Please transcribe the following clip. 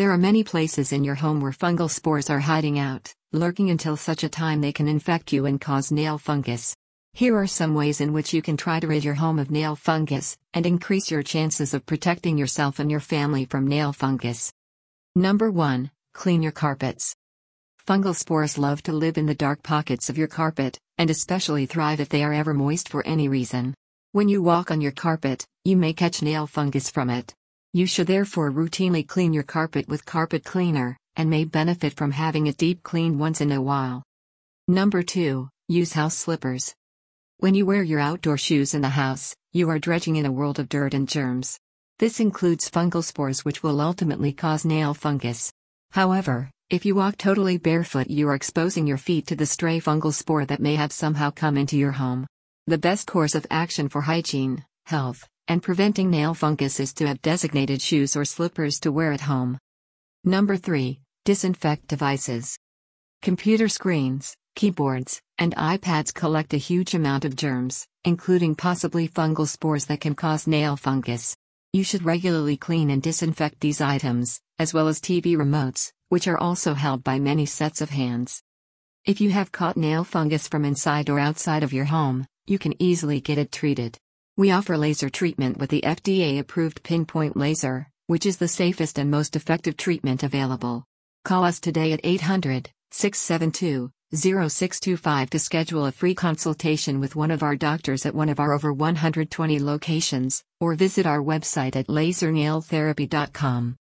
There are many places in your home where fungal spores are hiding out, lurking until such a time they can infect you and cause nail fungus. Here are some ways in which you can try to rid your home of nail fungus and increase your chances of protecting yourself and your family from nail fungus. Number 1 Clean your carpets. Fungal spores love to live in the dark pockets of your carpet, and especially thrive if they are ever moist for any reason. When you walk on your carpet, you may catch nail fungus from it. You should therefore routinely clean your carpet with carpet cleaner, and may benefit from having it deep cleaned once in a while. Number 2. Use house slippers. When you wear your outdoor shoes in the house, you are dredging in a world of dirt and germs. This includes fungal spores which will ultimately cause nail fungus. However, if you walk totally barefoot, you are exposing your feet to the stray fungal spore that may have somehow come into your home. The best course of action for hygiene, health, and preventing nail fungus is to have designated shoes or slippers to wear at home. Number 3. Disinfect devices. Computer screens, keyboards, and iPads collect a huge amount of germs, including possibly fungal spores that can cause nail fungus. You should regularly clean and disinfect these items, as well as TV remotes, which are also held by many sets of hands. If you have caught nail fungus from inside or outside of your home, you can easily get it treated. We offer laser treatment with the FDA approved PinPointe laser, which is the safest and most effective treatment available. Call us today at 800 672 0625 to schedule a free consultation with one of our doctors at one of our over 120 locations, or visit our website at lasernailtherapy.com.